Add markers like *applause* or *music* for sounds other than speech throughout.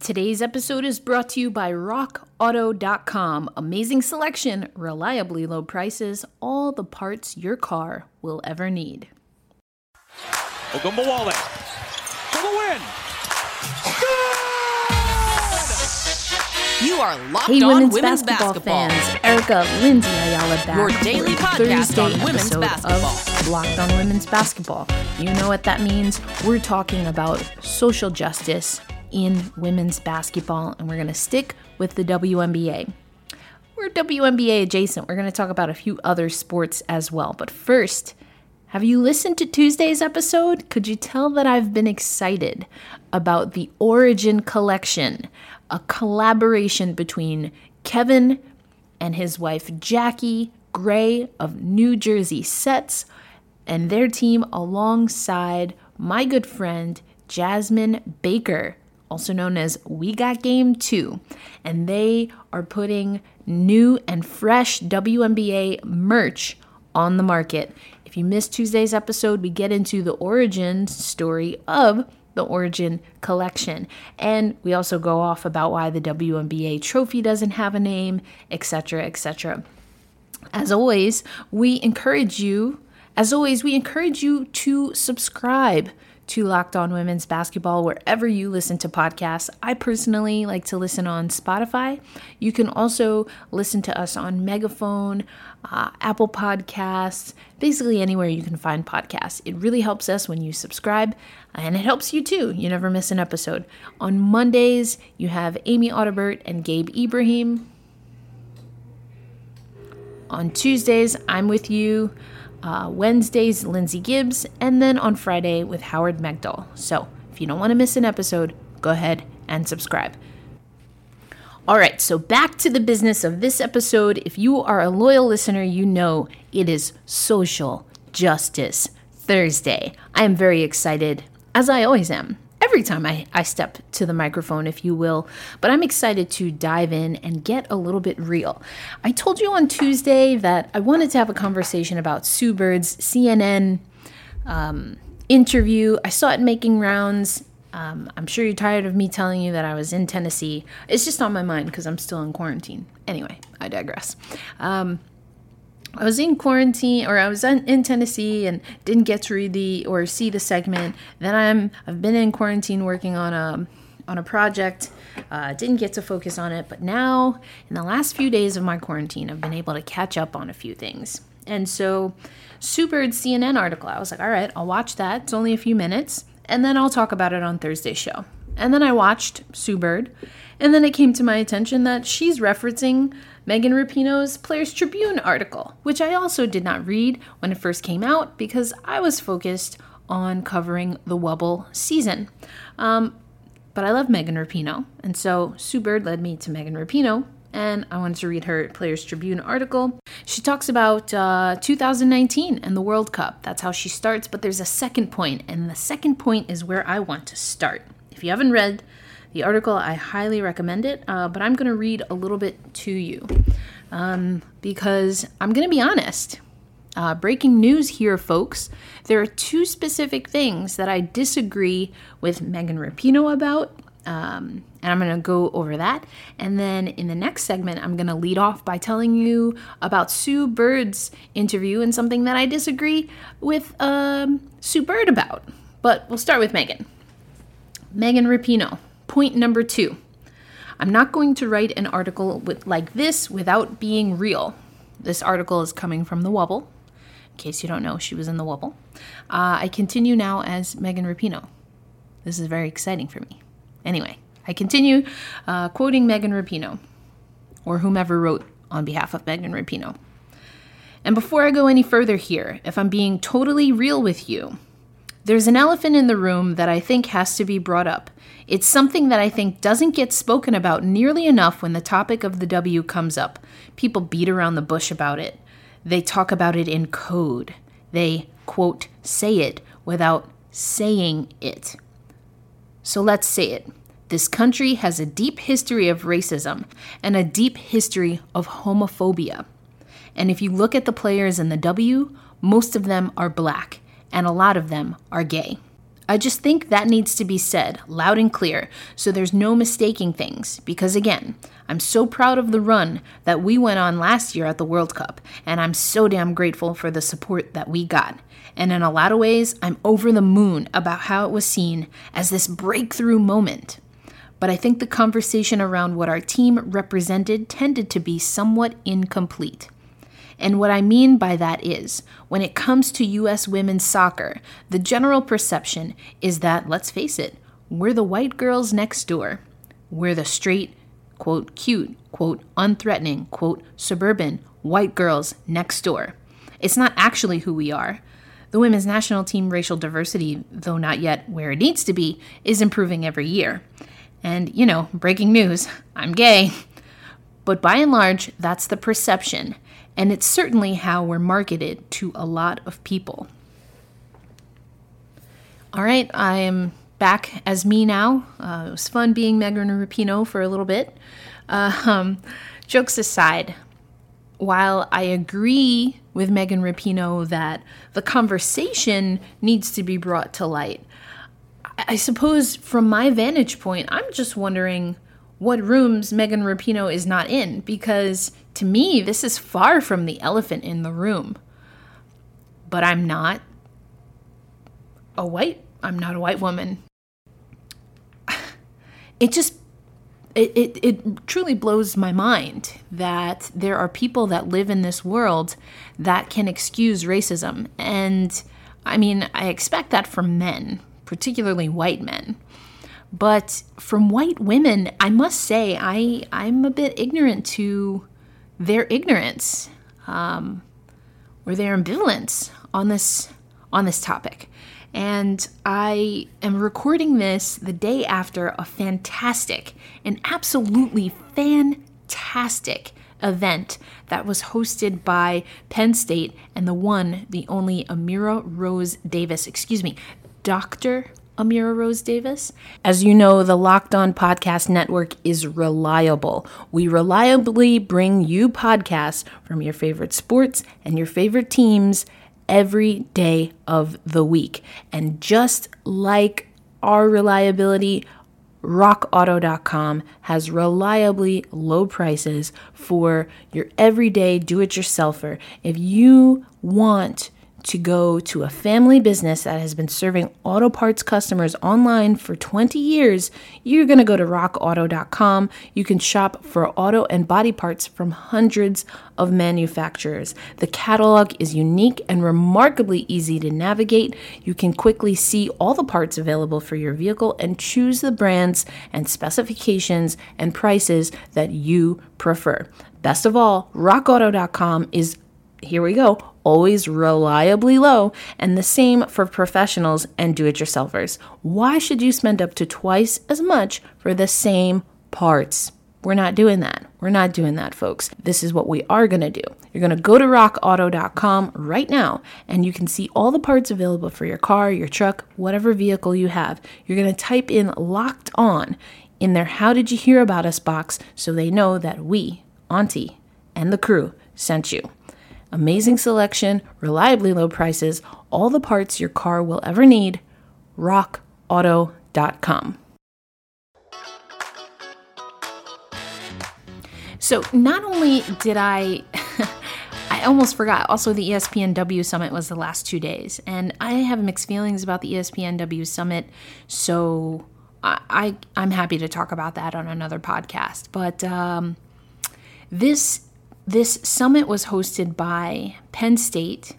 Today's episode is brought to you by RockAuto.com. Amazing selection, reliably low prices, all the parts your car will ever need. Ogunbowale for the win. You are locked Hey, on women's, women's, basketball, basketball. fans. Erica, Lindsay Ayala back. Your for daily a podcast Thursday on women's episode basketball. Of Locked on Women's Basketball. You know what that means. We're talking about social justice in women's basketball, and we're going to stick with the WNBA. We're WNBA adjacent. We're going to talk about a few other sports as well. But first, have you listened to Tuesday's episode? Could you tell that I've been excited about the Origin Collection, a collaboration between Kevin and his wife Jackie Gray of New Jersey Sets and their team alongside my good friend Jasmine Baker, also known as We Got Game 2. And they are putting new and fresh WNBA merch on the market. If you missed Tuesday's episode, we get into the origin story of the Origin collection. And we also go off about why the WNBA trophy doesn't have a name, etc., etc. As always, we encourage you, as always, we encourage you to subscribe to Locked On Women's Basketball wherever you listen to podcasts. I personally like to listen on Spotify. You can also listen to us on Megaphone, uh, Apple Podcasts, basically anywhere you can find podcasts. It really helps us when you subscribe, and it helps you too. You never miss an episode. On Mondays, you have Amy Audibert and Gabe Ibrahim. On Tuesdays, I'm with you. Uh, Wednesdays, Lindsay Gibbs. And then on Friday with Howard Megdal. So if you don't want to miss an episode, go ahead and subscribe. All right, so back to the business of this episode. If you are a loyal listener, you know it is Social Justice Thursday. I am very excited, as I always am, every time I, I step to the microphone, if you will. But I'm excited to dive in and get a little bit real. I told you on Tuesday that I wanted to have a conversation about Sue Bird's CNN um, interview. I saw it making rounds. Um, I'm sure you're tired of me telling you that I was in Tennessee. It's just on my mind because I'm still in quarantine. Anyway, I digress. Um, I was in quarantine, or I was in, Tennessee and didn't get to read the or see the segment. Then I'm I've been in quarantine working on a on a project. Uh, didn't get to focus on it, but now in the last few days of my quarantine, I've been able to catch up on a few things. And so, Sue Bird's CNN article, I was like, all right, I'll watch that. It's only a few minutes, and then I'll talk about it on Thursday's show. And then I watched Sue Bird, and then it came to my attention that she's referencing Megan Rapinoe's Players Tribune article, which I also did not read when it first came out because I was focused on covering the Wubble season. Um, but I love Megan Rapinoe, and so Sue Bird led me to Megan Rapinoe, and I wanted to read her Players Tribune article. She talks about uh, 2019 and the World Cup. That's how she starts, but there's a second point, and the second point is where I want to start. If you haven't read the article, I highly recommend it, uh, but I'm going to read a little bit to you um, because I'm going to be honest. Uh, breaking news here, folks. There are two specific things that I disagree with Megan Rapinoe about. Um, and I'm going to go over that. And then in the next segment, I'm going to lead off by telling you about Sue Bird's interview and something that I disagree with um, Sue Bird about. But we'll start with Megan. Megan Rapinoe. Point number two. I'm not going to write an article with, like this without being real. This article is coming from the Wubble. In case you don't know, she was in the Wubble. Uh, I continue now as Megan Rapinoe. This is very exciting for me. Anyway, I continue uh, quoting Megan Rapinoe, or whomever wrote on behalf of Megan Rapinoe. And before I go any further here, if I'm being totally real with you, there's an elephant in the room that I think has to be brought up. It's something that I think doesn't get spoken about nearly enough when the topic of the W comes up. People beat around the bush about it. They talk about it in code. They, quote, say it without saying it. So let's say it. This country has a deep history of racism and a deep history of homophobia. And if you look at the players in the W, most of them are black and a lot of them are gay. I just think that needs to be said loud and clear so there's no mistaking things. Because again, I'm so proud of the run that we went on last year at the World Cup, and I'm so damn grateful for the support that we got. And in a lot of ways, I'm over the moon about how it was seen as this breakthrough moment. But I think the conversation around what our team represented tended to be somewhat incomplete. And what I mean by that is, when it comes to US women's soccer, the general perception is that, let's face it, we're the white girls next door. We're the straight, quote, cute, quote, unthreatening, quote, suburban white girls next door. It's not actually who we are. The women's national team racial diversity, though not yet where it needs to be, is improving every year. And, you know, breaking news, I'm gay. But by and large, that's the perception, and it's certainly how we're marketed to a lot of people. All right, I am back as me now. Uh, it was fun being Megan Rapinoe for a little bit. Uh, *laughs* um, jokes aside, while I agree with Megan Rapinoe that the conversation needs to be brought to light, I suppose from my vantage point, I'm just wondering what rooms Megan Rapinoe is not in because to me, this is far from the elephant in the room. But I'm not a white, I'm not a white woman. *sighs* It just it, it, it truly blows my mind that there are people that live in this world that can excuse racism. And I mean, I expect that from men, particularly white men. But from white women, I must say, I, I'm a bit ignorant to their ignorance um, or their ambivalence on this on this topic. And I am recording this the day after a fantastic, an absolutely fantastic event that was hosted by Penn State and the one, the only Amira Rose Davis, excuse me, Dr. Amira Rose Davis. As you know, the Locked On Podcast Network is reliable. We reliably bring you podcasts from your favorite sports and your favorite teams every day of the week. And just like our reliability, rockauto.com has reliably low prices for your everyday do it yourselfer. If you want to go to a family business that has been serving auto parts customers online for 20 years, you're going to go to rockauto.com. You can shop for auto and body parts from hundreds of manufacturers. The catalog is unique and remarkably easy to navigate. You can quickly see all the parts available for your vehicle and choose the brands and specifications and prices that you prefer. Best of all, rockauto.com is here we go, always reliably low, and the same for professionals and do it yourselfers. Why should you spend up to twice as much for the same parts? We're not doing that. We're not doing that, folks. This is what we are going to do. You're going to go to rockauto.com right now and you can see all the parts available for your car, your truck, whatever vehicle you have. You're going to type in locked on in their How Did You Hear About Us box so they know that we, Auntie, and the crew sent you. Amazing selection, reliably low prices, all the parts your car will ever need. RockAuto.com. So, not only did I. *laughs* I almost forgot. Also, the ESPNW Summit was the last two days, and I have mixed feelings about the ESPNW Summit. So, I, I am happy to talk about that on another podcast. But um, this this summit was hosted by Penn State,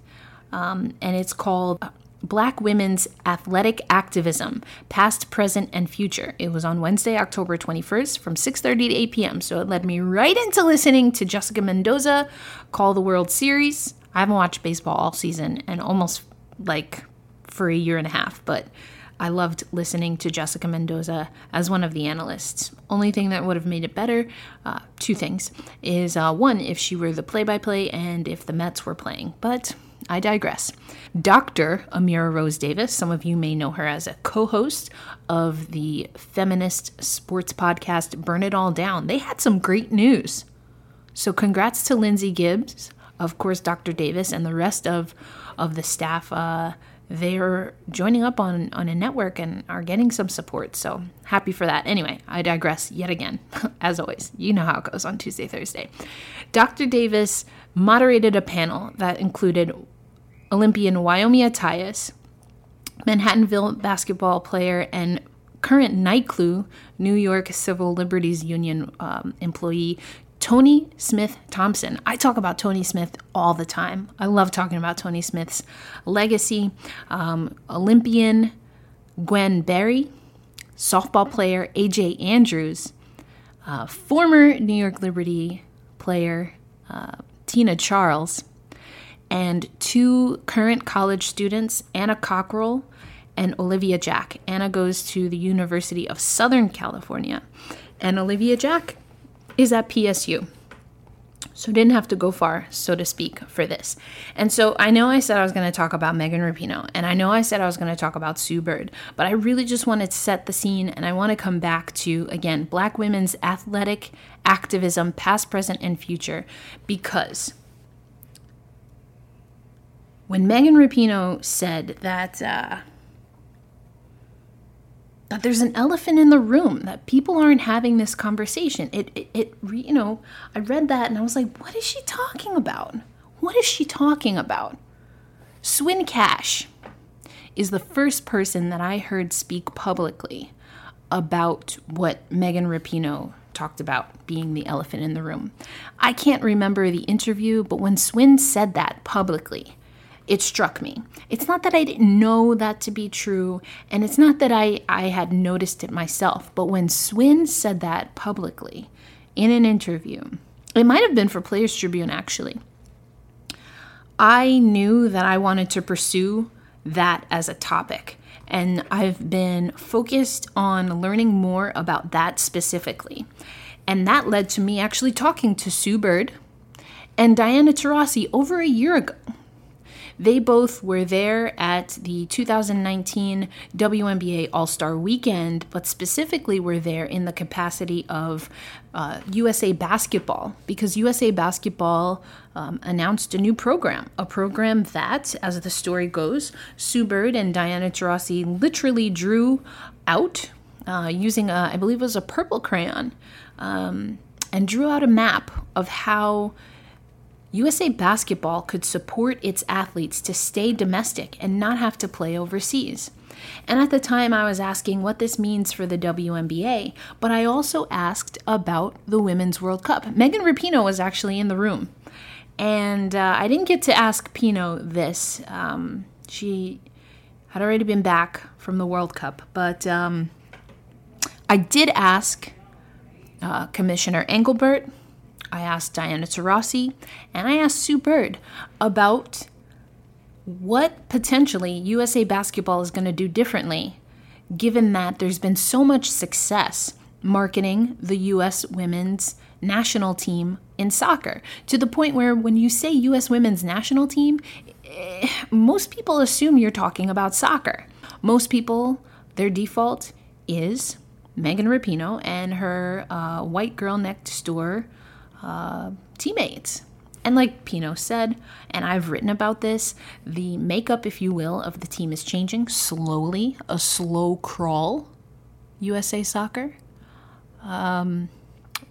um, and it's called Black Women's Athletic Activism, Past, Present, and Future. It was on Wednesday, October 21st from 6.30 to 8 p.m., so it led me right into listening to Jessica Mendoza call the World Series. I haven't watched baseball all season and almost like for a year and a half, but I loved listening to Jessica Mendoza as one of the analysts. Only thing that would have made it better, uh, two things, is uh, one, if she were the play by play and if the Mets were playing. But I digress. Dr. Amira Rose Davis, some of you may know her as a co host of the feminist sports podcast Burn It All Down. They had some great news. So, congrats to Lindsay Gibbs, of course, Dr. Davis, and the rest of, of the staff. Uh, they're joining up on, on a network and are getting some support. So happy for that. Anyway, I digress yet again. *laughs* As always, you know how it goes on Tuesday, Thursday. Dr. Davis moderated a panel that included Olympian Wyomia Tyus, Manhattanville basketball player and current NYCLU New York Civil Liberties Union um, employee Toni Smith Thompson. I talk about Toni Smith all the time. I love talking about Toni Smith's legacy. Um, Olympian Gwen Berry, softball player AJ Andrews, uh, former New York Liberty player uh, Tina Charles, and two current college students, Anna Cockrell and Olivia Jack. Anna goes to the University of Southern California, and Olivia Jack is at PSU. So didn't have to go far, so to speak, for this. And so I know I said I was going to talk about Megan Rapinoe, and I know I said I was going to talk about Sue Bird, but I really just want to set the scene, and I want to come back to again Black women's athletic activism, past, present, and future, because when Megan Rapinoe said that. Uh, that there's an elephant in the room that people aren't having this conversation. It, it, it you know i read that and i was like what is she talking about? What is she talking about? Swin cash is the first person that i heard speak publicly about what megan rapinoe talked about being the elephant in the room. I can't remember the interview but when swin said that publicly it struck me. It's not that I didn't know that to be true, and it's not that I, I had noticed it myself, but when Swin said that publicly in an interview, it might have been for Players Tribune actually, I knew that I wanted to pursue that as a topic. And I've been focused on learning more about that specifically. And that led to me actually talking to Sue Bird and Diana Taurasi over a year ago. They both were there at the 2019 WNBA All Star Weekend, but specifically were there in the capacity of uh, USA Basketball because USA Basketball um, announced a new program, a program that, as the story goes, Sue Bird and Diana Taurasi literally drew out uh, using, a, I believe it was a purple crayon, um, and drew out a map of how USA Basketball could support its athletes to stay domestic and not have to play overseas. And at the time, I was asking what this means for the WNBA, but I also asked about the Women's World Cup. Megan Rapinoe was actually in the room. And uh, I didn't get to ask Pinoe this. Um, she had already been back from the World Cup, but um, I did ask uh, Commissioner Engelbert I asked Diana Taurasi and I asked Sue Bird about what potentially USA Basketball is going to do differently, given that there's been so much success marketing the US women's national team in soccer to the point where when you say US women's national team, eh, most people assume you're talking about soccer. Most people, their default is Megan Rapinoe and her uh, white girl next door uh, teammates. And like Pinoe said, and I've written about this, the makeup, if you will, of the team is changing slowly, a slow crawl, USA Soccer. Um,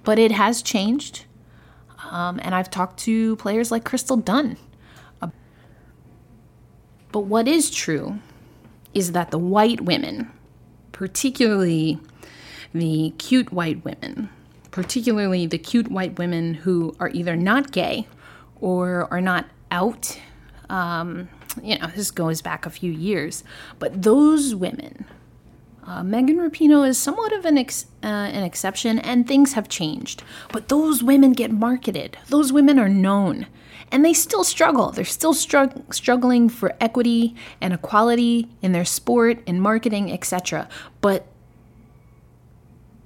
but it has changed. Um, and I've talked to players like Crystal Dunn. But what is true is that the white women, particularly the cute white women, particularly the cute white women who are either not gay or are not out. Um, you know, this goes back a few years, but those women, uh, Megan Rapinoe is somewhat of an ex- uh, an exception, and things have changed. But those women get marketed. Those women are known, and they still struggle. They're still strugg- struggling for equity and equality in their sport, in marketing, etc. But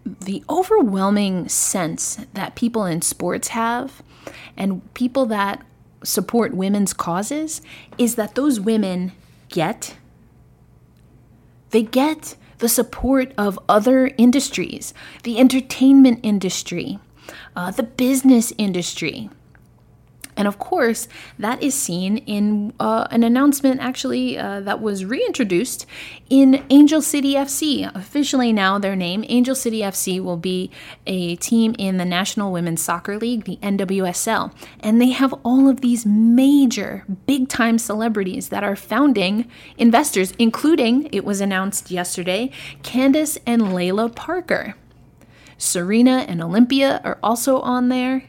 the overwhelming sense that people in sports have and people that support women's causes is that those women get they get the support of other industries the entertainment industry uh, the business industry And of course, that is seen in uh, an announcement actually uh, that was reintroduced in Angel City FC. Officially now, their name, Angel City FC, will be a team in the National Women's Soccer League, the NWSL. And they have all of these major, big time celebrities that are founding investors, including, it was announced yesterday, Candace and Layla Parker. Serena and Olympia are also on there.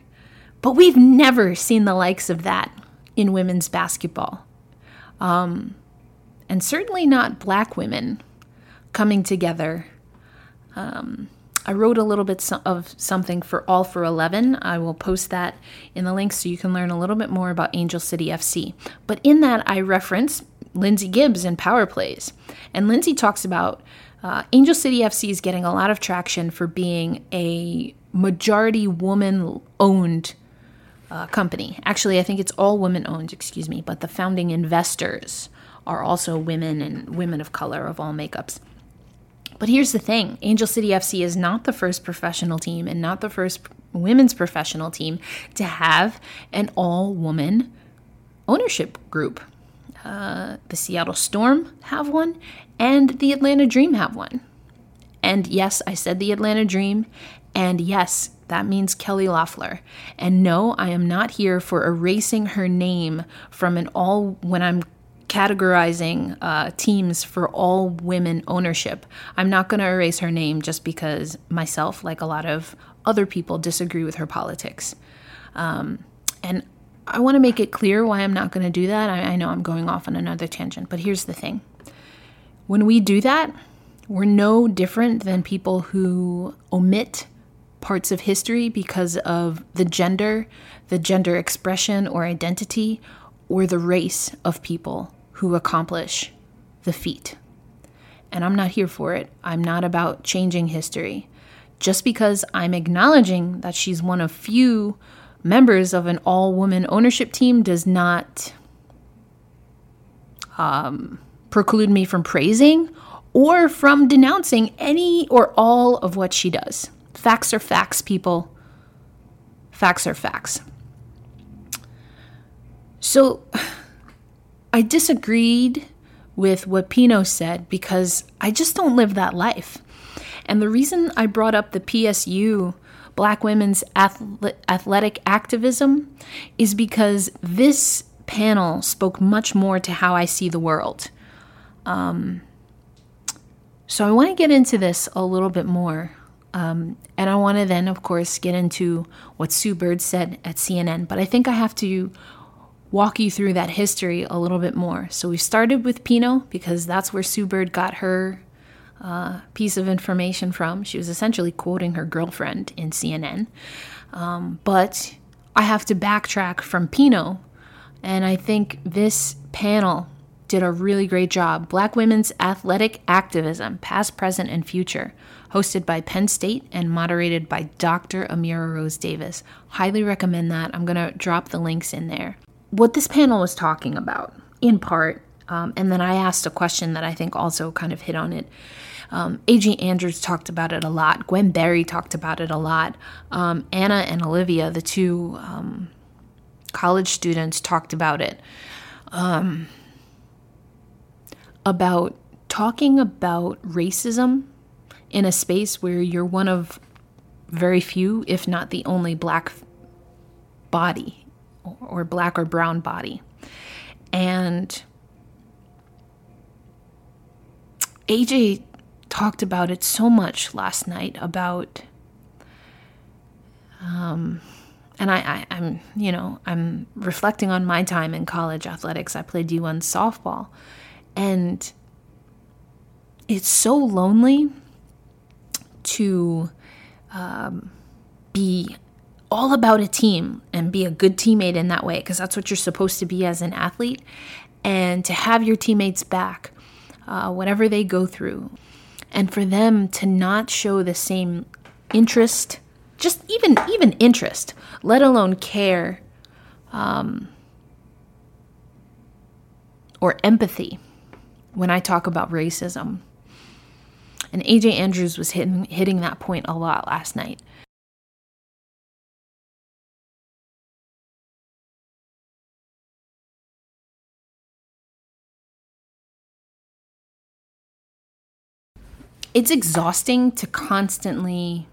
But we've never seen the likes of that in women's basketball. Um, and certainly not black women coming together. Um, I wrote a little bit of something for All for 11. I will post that in the link so you can learn a little bit more about Angel City FC. But in that, I reference Lindsay Gibbs and Power Plays. And Lindsay talks about uh, Angel City FC is getting a lot of traction for being a majority woman owned uh, company. Actually, I think it's all women owned, excuse me, but the founding investors are also women and women of color of all makeups. But here's the thing Angel City FC is not the first professional team and not the first women's professional team to have an all woman ownership group. Uh, the Seattle Storm have one, and the Atlanta Dream have one. And yes, I said the Atlanta Dream, and yes, that means Kelly Loeffler. And no, I am not here for erasing her name from an all when I'm categorizing uh, teams for all women ownership. I'm not going to erase her name just because myself, like a lot of other people, disagree with her politics. Um, and I want to make it clear why I'm not going to do that. I, I know I'm going off on another tangent, but here's the thing when we do that, we're no different than people who omit parts of history because of the gender, the gender expression or identity, or the race of people who accomplish the feat. And I'm not here for it. I'm not about changing history. Just because I'm acknowledging that she's one of few members of an all woman ownership team does not um, preclude me from praising or from denouncing any or all of what she does. Facts are facts, people. Facts are facts. So *sighs* I disagreed with what Pinoe said because I just don't live that life. And the reason I brought up the PSU, Black Women's Athletic Activism, is because this panel spoke much more to how I see the world. Um, so I want to get into this a little bit more. Um, and I want to then, of course, get into what Sue Bird said at CNN. But I think I have to walk you through that history a little bit more. So we started with Pinoe because that's where Sue Bird got her uh, piece of information from. She was essentially quoting her girlfriend in CNN. Um, but I have to backtrack from Pinoe. And I think this panel did a really great job. Black Women's Athletic Activism, Past, Present, and Future hosted by Penn State and moderated by Dr. Amira Rose Davis. Highly recommend that. I'm going to drop the links in there. What this panel was talking about, in part, um, and then I asked a question that I think also kind of hit on it. Um, A.J. Andrews talked about it a lot. Gwen Berry talked about it a lot. Um, Anna and Olivia, the two um, college students, talked about it. Um, about talking about racism in a space where you're one of very few, if not the only black body or black or brown body. And AJ talked about it so much last night about um, and I, I, am you know, I'm reflecting on my time in college athletics. I played D1 softball. And it's so lonely to um, be all about a team and be a good teammate in that way because that's what you're supposed to be as an athlete. And to have your teammates back uh, whatever they go through and for them to not show the same interest just even even interest let alone care um, or empathy when i talk about racism and AJ Andrews was hitting, hitting that point a lot last night. It's exhausting to constantly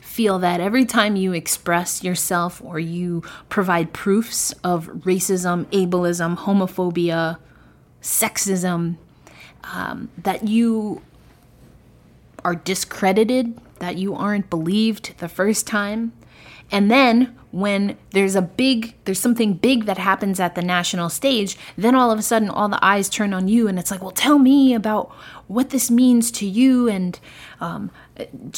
feel that every time you express yourself or you provide proofs of racism, ableism, homophobia, sexism, um, that you are discredited, that you aren't believed the first time. And then when there's a big, there's something big that happens at the national stage, then all of a sudden all the eyes turn on you, and it's like, well, tell me about what this means to you, and um,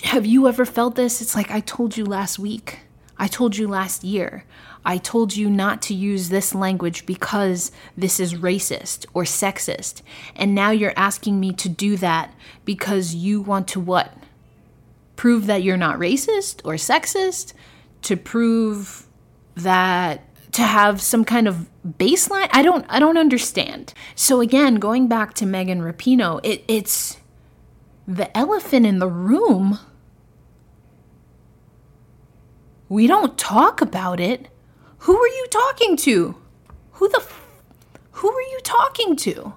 have you ever felt this? It's like I told you last week, I told you last year. I told you not to use this language because this is racist or sexist. And now you're asking me to do that because you want to what? Prove that you're not racist or sexist? To prove that to have some kind of baseline? I don't I don't understand. So again, going back to Megan Rapinoe, it, it's the elephant in the room. We don't talk about it. Who are you talking to? Who the f- who are you talking to?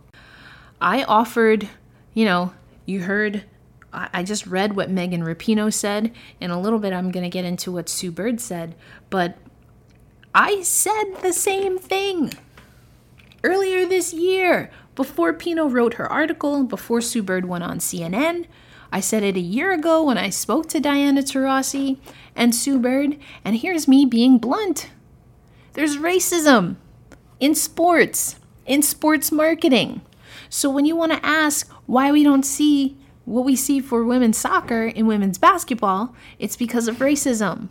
I offered, you know, you heard I just read what Megan Rapinoe said. In a little bit, I'm going to get into what Sue Bird said. But I said the same thing earlier this year before Pinoe wrote her article, before Sue Bird went on CNN. I said it a year ago when I spoke to Diana Taurasi and Sue Bird, and here's me being blunt. There's racism in sports, in sports marketing. So when you want to ask why we don't see what we see for women's soccer in women's basketball, it's because of racism.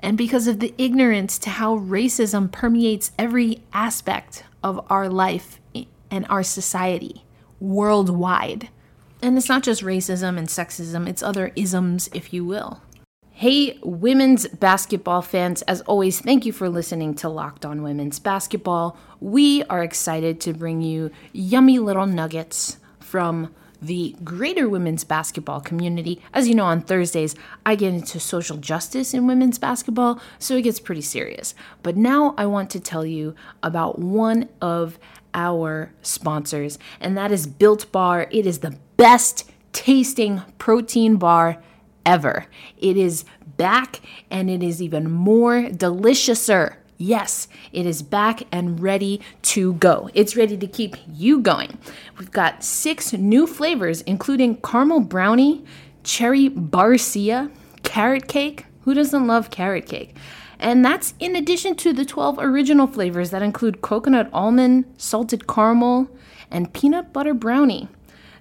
And because of the ignorance to how racism permeates every aspect of our life and our society worldwide. And it's not just racism and sexism, it's other isms, if you will. Hey, women's basketball fans, as always, thank you for listening to Locked On Women's Basketball. We are excited to bring you yummy little nuggets from the greater women's basketball community. As you know, on Thursdays, I get into social justice in women's basketball, so it gets pretty serious. But now I want to tell you about one of our sponsors, and that is Built Bar. It is the best tasting protein bar ever. It is back and it is even more deliciouser Yes, it is back and ready to go. It's ready to keep you going. We've got six new flavors, including caramel brownie, cherry barcia, carrot cake. Who doesn't love carrot cake? And that's in addition to the 12 original flavors that include coconut almond, salted caramel, and peanut butter brownie.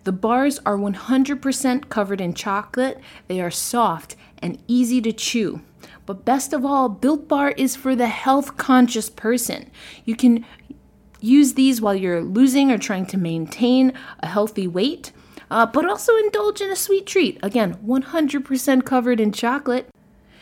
The bars are 100% covered in chocolate, they are soft and easy to chew. But best of all, Built Bar is for the health conscious person. You can use these while you're losing or trying to maintain a healthy weight, uh, but also indulge in a sweet treat. Again, 100% covered in chocolate.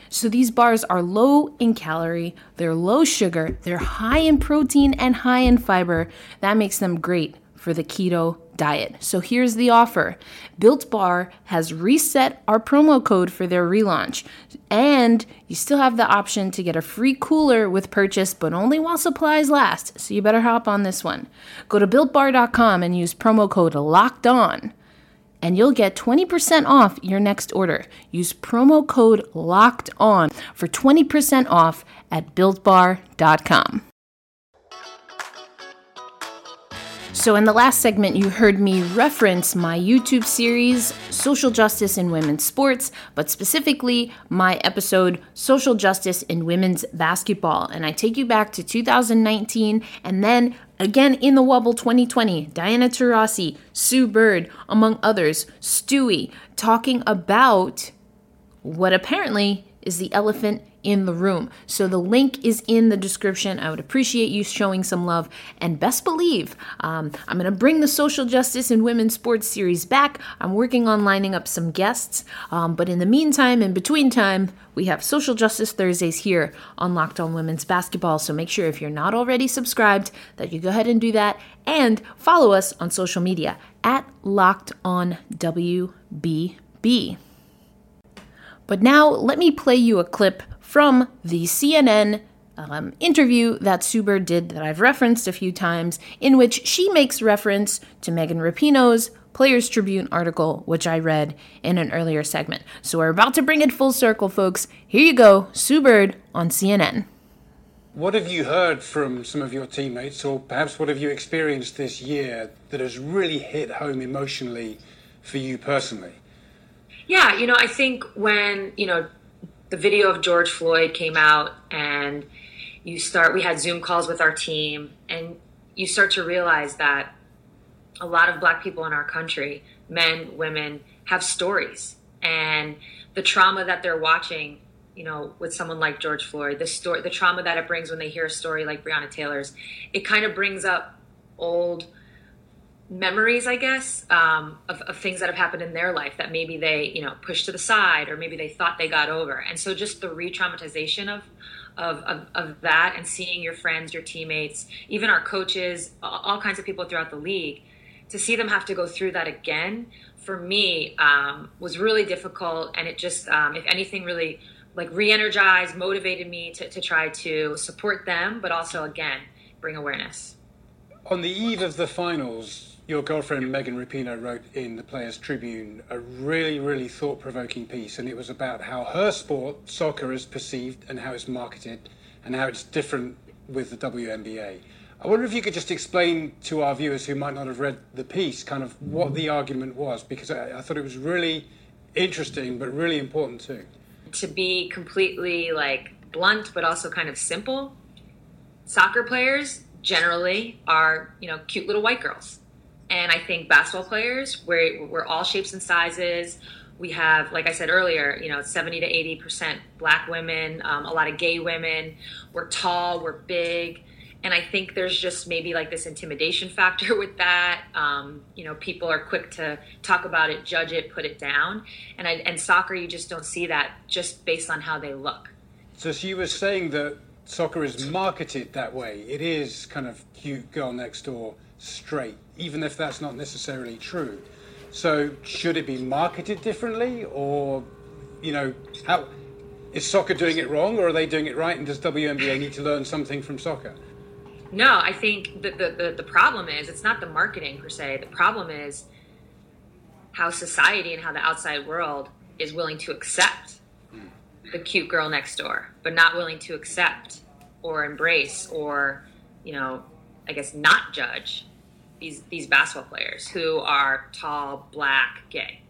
So these bars are low in calorie, they're low sugar, they're high in protein and high in fiber. That makes them great for the keto diet. So here's the offer Built Bar has reset our promo code for their relaunch, and you still have the option to get a free cooler with purchase, but only while supplies last. So you better hop on this one. Go to builtbar.com and use promo code LOCKED ON. And you'll get 20% off your next order. Use promo code LOCKED ON for 20% off at builtbar.com. So, in the last segment, you heard me reference my YouTube series, Social Justice in Women's Sports, but specifically my episode, Social Justice in Women's Basketball. And I take you back to 2019 and then again in the Wubble 2020, Diana Taurasi, Sue Bird, among others, Stewie, talking about what apparently is the elephant in the room. So the link is in the description. I would appreciate you showing some love. And best believe, um, I'm going to bring the social justice in women's sports series back. I'm working on lining up some guests. Um, but in the meantime, in between time, we have Social Justice Thursdays here on Locked On Women's Basketball. So make sure if you're not already subscribed that you go ahead and do that and follow us on social media at Locked On WBB. But now let me play you a clip from the CNN um, interview that Sue Bird did that I've referenced a few times, in which she makes reference to Megan Rapinoe's Players Tribune article, which I read in an earlier segment. So we're about to bring it full circle, folks. Here you go Sue Bird on CNN. What have you heard from some of your teammates, or perhaps what have you experienced this year that has really hit home emotionally for you personally? Yeah, you know, I think when, you know, the video of George Floyd came out and you start, we had Zoom calls with our team, and you start to realize that a lot of black people in our country, men, women, have stories. And the trauma that they're watching you know, with someone like George Floyd, the story, the trauma that it brings when they hear a story like Breonna Taylor's, it kind of brings up old memories, I guess, um, of, of, things that have happened in their life that maybe they, you know, pushed to the side or maybe they thought they got over. And so just the re-traumatization of, of, of, of that and seeing your friends, your teammates, even our coaches, all, kinds of people throughout the league, to see them have to go through that again, for me, um, was really difficult. And it just, um, if anything, really like re-energized, motivated me to, to try to support them, but also again bring awareness. On the eve of the finals, your girlfriend Megan Rapinoe wrote in the Players Tribune a really, really thought-provoking piece, and it was about how her sport, soccer, is perceived and how it's marketed, and how it's different with the WNBA. I wonder if you could just explain to our viewers who might not have read the piece, kind of what the argument was, because I, I thought it was really interesting, but really important too to be completely like blunt but also kind of simple soccer players generally are you know cute little white girls and i think basketball players we're, we're all shapes and sizes we have like i said earlier you know 70 to 80 percent black women um, a lot of gay women we're tall we're big and I think there's just maybe like this intimidation factor *laughs* with that. Um, you know, people are quick to talk about it, judge it, put it down, and I, and soccer you just don't see that just based on how they look. So she was saying that soccer is marketed that way. It is kind of cute girl next door, straight, even if that's not necessarily true. So should it be marketed differently, or you know, how is soccer doing it wrong, or are they doing it right? And does WNBA need to learn something from soccer? No, I think the, the, the, the problem is it's not the marketing per se. The problem is how society and how the outside world is willing to accept hmm. the cute girl next door, but not willing to accept or embrace or, you know, I guess not judge these these basketball players who are tall, black, gay.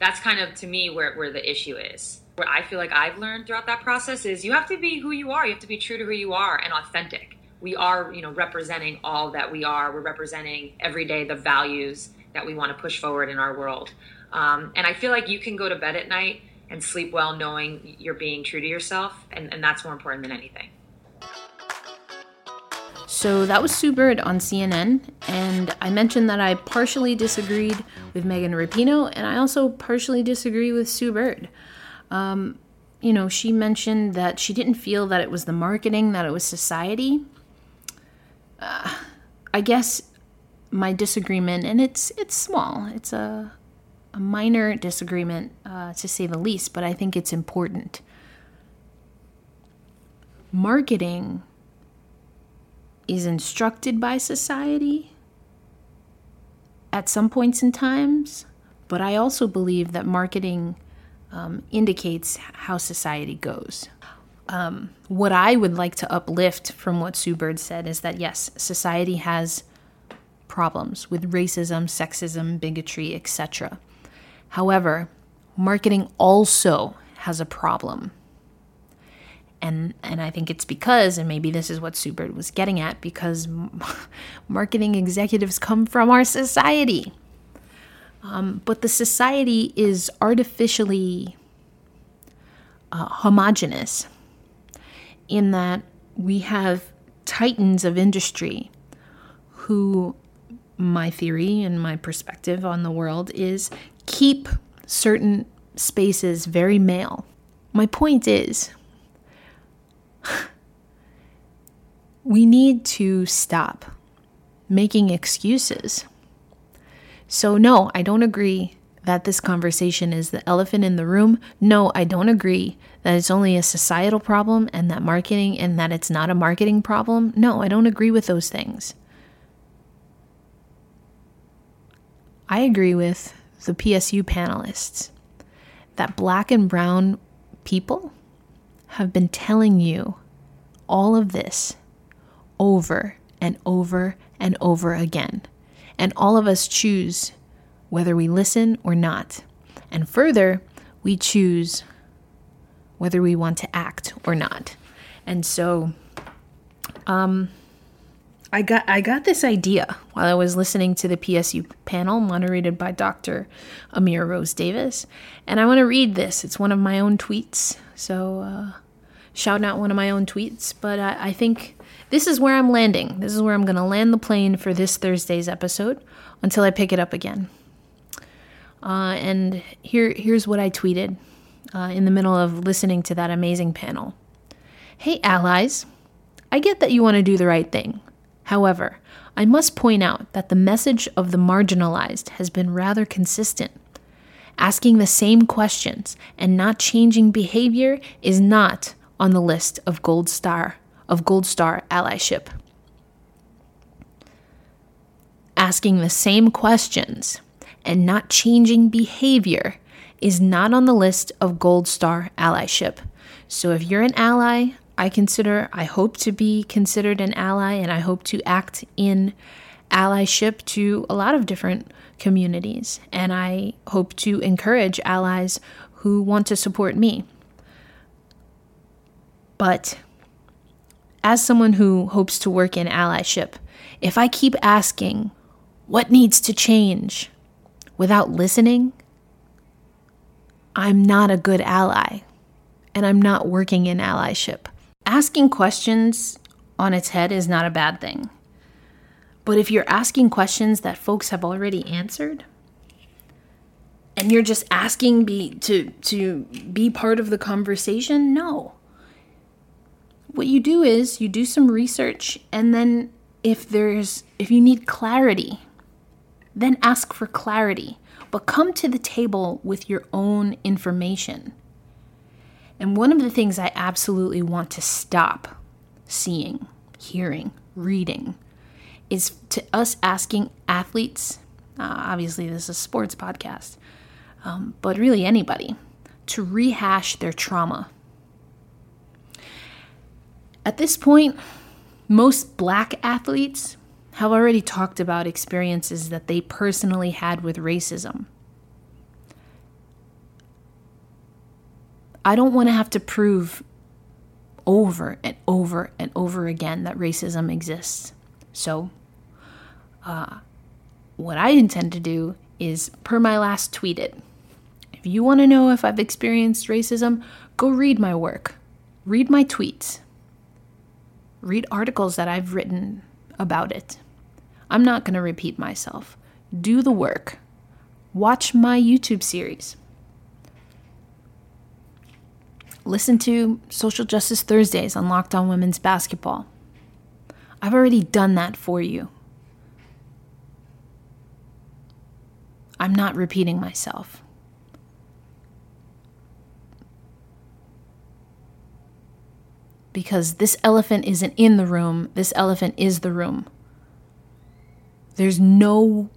That's kind of to me where, where the issue is. What I feel like I've learned throughout that process is you have to be who you are. You have to be true to who you are and authentic we are, you know, representing all that we are. We're representing every day the values that we want to push forward in our world. Um, and I feel like you can go to bed at night and sleep well knowing you're being true to yourself, and, and that's more important than anything. So that was Sue Bird on CNN, and I mentioned that I partially disagreed with Megan Rapinoe, and I also partially disagree with Sue Bird. Um, you know, she mentioned that she didn't feel that it was the marketing, that it was society uh, I guess my disagreement, and it's it's small. It's a a minor disagreement, uh, to say the least, but I think it's important. Marketing is instructed by society at some points in times, but I also believe that marketing um, indicates how society goes um, what I would like to uplift from what Sue Bird said is that yes, society has problems with racism, sexism, bigotry, etc. However, marketing also has a problem. And and I think it's because and maybe this is what Sue Bird was getting at because *laughs* marketing executives come from our society. Um, but the society is artificially uh, homogenous in that we have titans of industry who, my theory and my perspective on the world is keep certain spaces very male. My point is, *laughs* we need to stop making excuses. So, no, I don't agree that this conversation is the elephant in the room. No, I don't agree that it's only a societal problem and that marketing and that it's not a marketing problem. No, I don't agree with those things. I agree with the PSU panelists that black and brown people have been telling you all of this over and over and over again. And all of us choose whether we listen or not. And further, we choose whether we want to act or not. And so um I got I got this idea while I was listening to the PSU panel moderated by Dr. Amira Rose Davis, and I want to read this. It's one of my own tweets, so uh, shouting out one of my own tweets. But I, I think this is where I'm landing. This is where I'm going to land the plane for this Thursday's episode until I pick it up again. Uh, and here here's what I tweeted uh, in the middle of listening to that amazing panel. Hey allies, I get that you want to do the right thing. However, I must point out that the message of the marginalized has been rather consistent. Asking the same questions and not changing behavior is not on the list of Gold Star of Gold Star allyship. Asking the same questions and not changing behavior is not on the list of Gold Star allyship. So if you're an ally I consider, I hope to be considered an ally, and I hope to act in allyship to a lot of different communities. And I hope to encourage allies who want to support me. But as someone who hopes to work in allyship, if I keep asking, what needs to change without listening, I'm not a good ally and I'm not working in allyship asking questions on its head is not a bad thing. But if you're asking questions that folks have already answered, and you're just asking be to to be part of the conversation, no. What you do is you do some research and then if there's if you need clarity, then ask for clarity, but come to the table with your own information. And one of the things I absolutely want to stop seeing, hearing, reading is to us asking athletes, uh, obviously, this is a sports podcast, um, but really anybody, to rehash their trauma. At this point, most black athletes have already talked about experiences that they personally had with racism. I don't want to have to prove over and over and over again that racism exists. So, uh, what I intend to do is, per my last tweeted, if you want to know if I've experienced racism, go read my work, read my tweets, read articles that I've written about it. I'm not going to repeat myself. Do the work. Watch my YouTube series. Listen to Social Justice Thursdays on Locked On Women's Basketball. I've already done that for you. I'm not repeating myself. Because this elephant isn't in the room, this elephant is the room. There's nowhere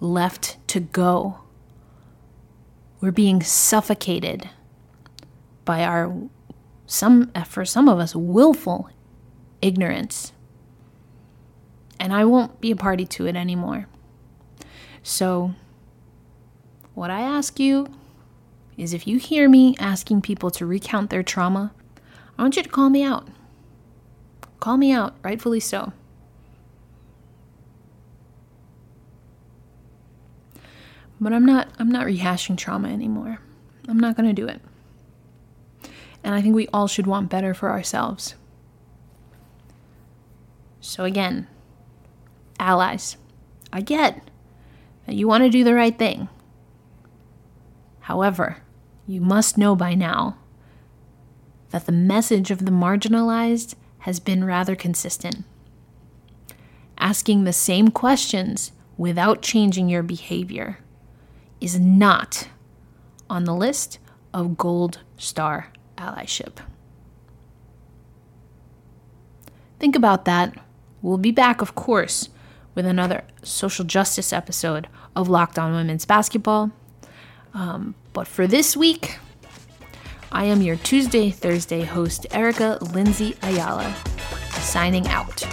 left to go. We're being suffocated by our some for some of us willful ignorance. And I won't be a party to it anymore. So what I ask you is if you hear me asking people to recount their trauma, I want you to call me out. Call me out, rightfully so. But I'm not I'm not rehashing trauma anymore. I'm not going to do it. And I think we all should want better for ourselves. So, again, allies, I get that you want to do the right thing. However, you must know by now that the message of the marginalized has been rather consistent. Asking the same questions without changing your behavior is not on the list of gold star allyship. Think about that. We'll be back, of course, with another social justice episode of Locked On Women's Basketball. Um, but for this week, I am your Tuesday, Thursday host, Erica Lindsay Ayala, signing out.